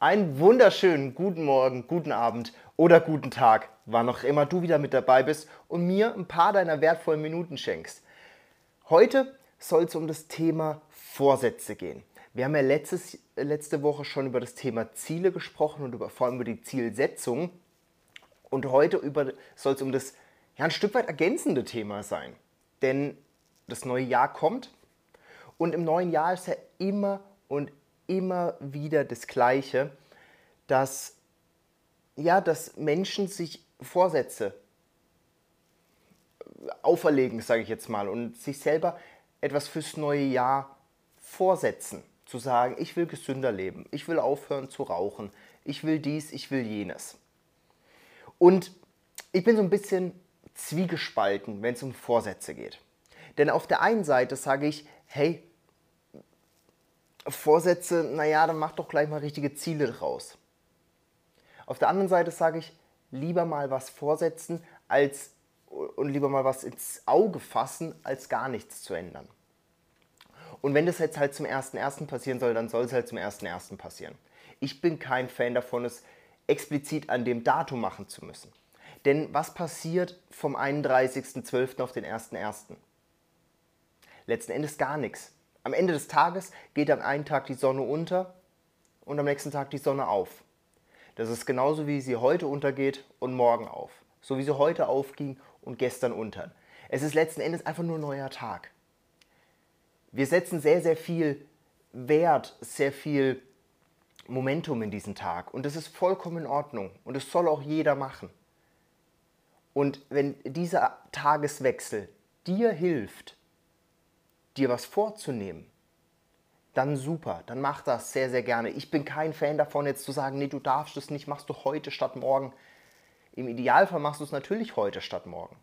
Einen wunderschönen guten Morgen, guten Abend oder guten Tag, wann auch immer du wieder mit dabei bist und mir ein paar deiner wertvollen Minuten schenkst. Heute soll es um das Thema Vorsätze gehen. Wir haben ja letztes, letzte Woche schon über das Thema Ziele gesprochen und über, vor allem über die Zielsetzung. Und heute soll es um das ja, ein Stück weit ergänzende Thema sein. Denn das neue Jahr kommt und im neuen Jahr ist ja immer und immer wieder das Gleiche, dass, ja, dass Menschen sich Vorsätze auferlegen, sage ich jetzt mal, und sich selber etwas fürs neue Jahr vorsetzen. Zu sagen, ich will gesünder leben, ich will aufhören zu rauchen, ich will dies, ich will jenes. Und ich bin so ein bisschen zwiegespalten, wenn es um Vorsätze geht. Denn auf der einen Seite sage ich, hey, Vorsätze, naja, dann mach doch gleich mal richtige Ziele draus. Auf der anderen Seite sage ich, lieber mal was vorsetzen als und lieber mal was ins Auge fassen, als gar nichts zu ändern. Und wenn das jetzt halt zum 1.1. passieren soll, dann soll es halt zum 1.1. passieren. Ich bin kein Fan davon, es explizit an dem Datum machen zu müssen. Denn was passiert vom 31.12. auf den 1.1.? Letzten Endes gar nichts. Am Ende des Tages geht am einen Tag die Sonne unter und am nächsten Tag die Sonne auf. Das ist genauso wie sie heute untergeht und morgen auf. So wie sie heute aufging und gestern unter. Es ist letzten Endes einfach nur ein neuer Tag. Wir setzen sehr, sehr viel Wert, sehr viel Momentum in diesen Tag und das ist vollkommen in Ordnung und das soll auch jeder machen. Und wenn dieser Tageswechsel dir hilft, dir was vorzunehmen, dann super, dann mach das sehr, sehr gerne. Ich bin kein Fan davon, jetzt zu sagen, nee, du darfst es nicht, machst du heute statt morgen. Im Idealfall machst du es natürlich heute statt morgen.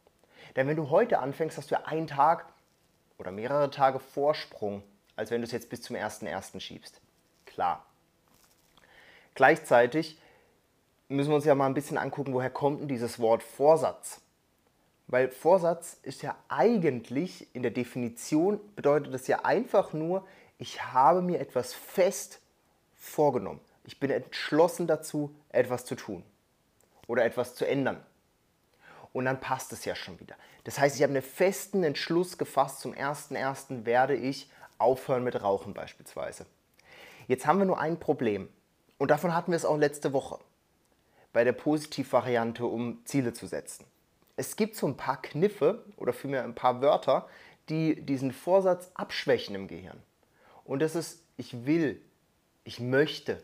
Denn wenn du heute anfängst, hast du ja einen Tag oder mehrere Tage Vorsprung, als wenn du es jetzt bis zum 1.1. schiebst. Klar. Gleichzeitig müssen wir uns ja mal ein bisschen angucken, woher kommt denn dieses Wort Vorsatz? Weil Vorsatz ist ja eigentlich in der Definition bedeutet das ja einfach nur, ich habe mir etwas fest vorgenommen. Ich bin entschlossen dazu, etwas zu tun oder etwas zu ändern. Und dann passt es ja schon wieder. Das heißt, ich habe einen festen Entschluss gefasst, zum 1.1. werde ich aufhören mit Rauchen beispielsweise. Jetzt haben wir nur ein Problem. Und davon hatten wir es auch letzte Woche bei der Positivvariante, um Ziele zu setzen es gibt so ein paar Kniffe oder vielmehr ein paar Wörter, die diesen Vorsatz abschwächen im Gehirn. Und das ist, ich will, ich möchte.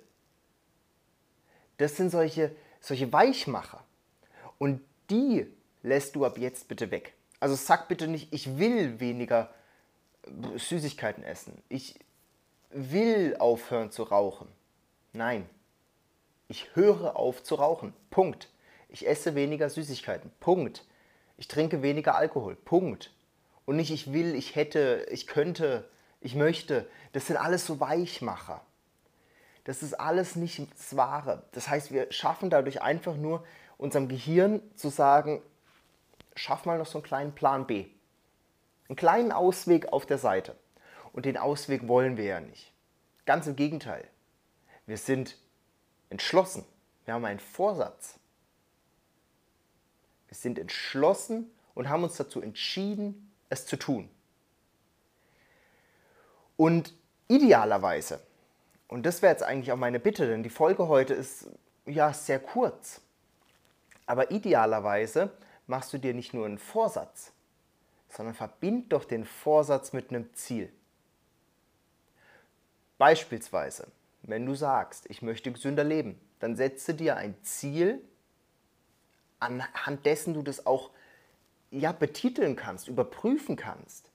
Das sind solche, solche Weichmacher. Und die lässt du ab jetzt bitte weg. Also sag bitte nicht, ich will weniger Süßigkeiten essen. Ich will aufhören zu rauchen. Nein, ich höre auf zu rauchen. Punkt. Ich esse weniger Süßigkeiten. Punkt. Ich trinke weniger Alkohol. Punkt. Und nicht ich will, ich hätte, ich könnte, ich möchte. Das sind alles so Weichmacher. Das ist alles nicht das Wahre. Das heißt, wir schaffen dadurch einfach nur unserem Gehirn zu sagen, schaff mal noch so einen kleinen Plan B. Einen kleinen Ausweg auf der Seite. Und den Ausweg wollen wir ja nicht. Ganz im Gegenteil. Wir sind entschlossen. Wir haben einen Vorsatz. Wir sind entschlossen und haben uns dazu entschieden, es zu tun. Und idealerweise, und das wäre jetzt eigentlich auch meine Bitte, denn die Folge heute ist ja sehr kurz, aber idealerweise machst du dir nicht nur einen Vorsatz, sondern verbind doch den Vorsatz mit einem Ziel. Beispielsweise, wenn du sagst, ich möchte gesünder leben, dann setze dir ein Ziel, anhand dessen du das auch ja, betiteln kannst, überprüfen kannst.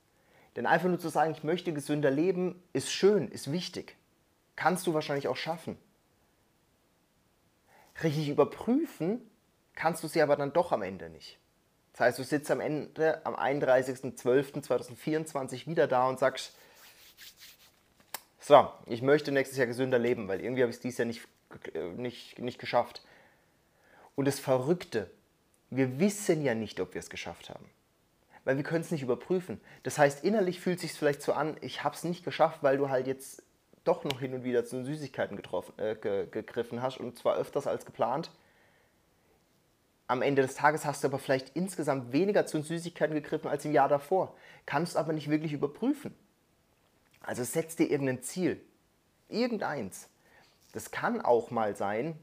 Denn einfach nur zu sagen, ich möchte gesünder leben, ist schön, ist wichtig. Kannst du wahrscheinlich auch schaffen. Richtig überprüfen kannst du sie aber dann doch am Ende nicht. Das heißt, du sitzt am Ende, am 31.12.2024 wieder da und sagst, so, ich möchte nächstes Jahr gesünder leben, weil irgendwie habe ich es dieses Jahr nicht, nicht, nicht geschafft. Und das Verrückte, wir wissen ja nicht, ob wir es geschafft haben. Weil wir können es nicht überprüfen. Das heißt, innerlich fühlt es sich vielleicht so an, ich habe es nicht geschafft, weil du halt jetzt doch noch hin und wieder zu den Süßigkeiten getroffen, äh, ge gegriffen hast und zwar öfters als geplant. Am Ende des Tages hast du aber vielleicht insgesamt weniger zu den Süßigkeiten gegriffen als im Jahr davor. Kannst aber nicht wirklich überprüfen. Also setz dir irgendein Ziel. Irgendeins. Das kann auch mal sein,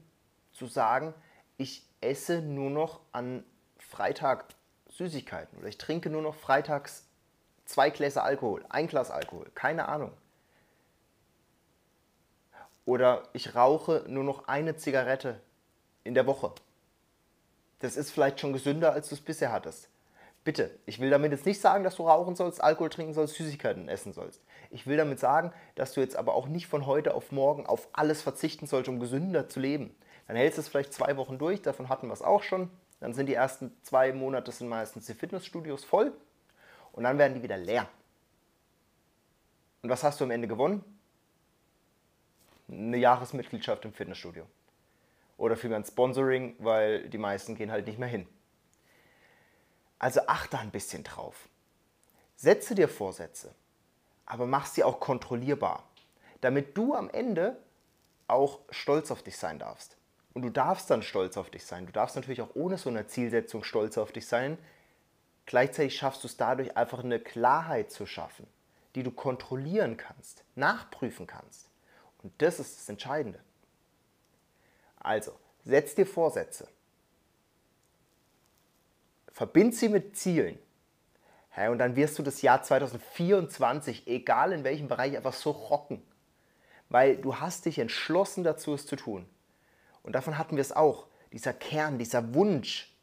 zu sagen, ich esse nur noch an Freitag Süßigkeiten oder ich trinke nur noch freitags zwei Gläser Alkohol, ein Glas Alkohol, keine Ahnung. Oder ich rauche nur noch eine Zigarette in der Woche. Das ist vielleicht schon gesünder, als du es bisher hattest. Bitte, ich will damit jetzt nicht sagen, dass du rauchen sollst, Alkohol trinken sollst, Süßigkeiten essen sollst. Ich will damit sagen, dass du jetzt aber auch nicht von heute auf morgen auf alles verzichten sollst, um gesünder zu leben. Dann hältst du es vielleicht zwei Wochen durch, davon hatten wir es auch schon. Dann sind die ersten zwei Monate sind meistens die Fitnessstudios voll und dann werden die wieder leer. Und was hast du am Ende gewonnen? Eine Jahresmitgliedschaft im Fitnessstudio. Oder vielmehr ein Sponsoring, weil die meisten gehen halt nicht mehr hin. Also achte ein bisschen drauf. Setze dir Vorsätze, aber mach sie auch kontrollierbar, damit du am Ende auch stolz auf dich sein darfst. Und du darfst dann stolz auf dich sein. Du darfst natürlich auch ohne so eine Zielsetzung stolz auf dich sein. Gleichzeitig schaffst du es dadurch einfach eine Klarheit zu schaffen, die du kontrollieren kannst, nachprüfen kannst. Und das ist das Entscheidende. Also, setz dir Vorsätze verbind sie mit Zielen. Ja, und dann wirst du das Jahr 2024, egal in welchem Bereich, einfach so rocken. Weil du hast dich entschlossen dazu, es zu tun. Und davon hatten wir es auch. Dieser Kern, dieser Wunsch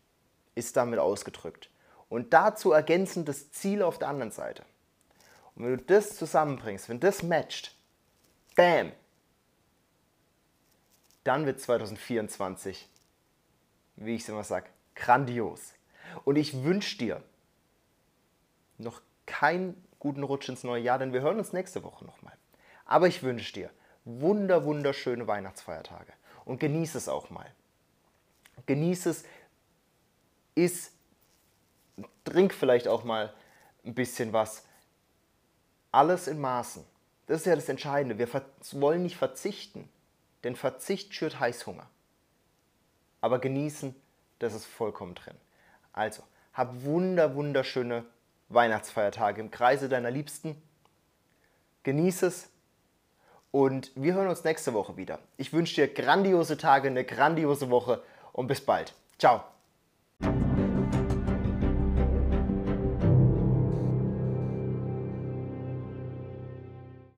ist damit ausgedrückt. Und dazu ergänzend das Ziel auf der anderen Seite. Und wenn du das zusammenbringst, wenn das matcht, bam, dann wird 2024, wie ich es immer sage, grandios. Und ich wünsche dir noch keinen guten Rutsch ins neue Jahr, denn wir hören uns nächste Woche nochmal. Aber ich wünsche dir wunder, wunderschöne Weihnachtsfeiertage und genieße es auch mal. Genieße es, iss, trink vielleicht auch mal ein bisschen was. Alles in Maßen. Das ist ja das Entscheidende. Wir wollen nicht verzichten, denn Verzicht schürt Heißhunger. Aber genießen, das ist vollkommen drin. Also, hab wunder, wunderschöne Weihnachtsfeiertage im Kreise deiner Liebsten. Genieß es und wir hören uns nächste Woche wieder. Ich wünsche dir grandiose Tage, eine grandiose Woche und bis bald. Ciao.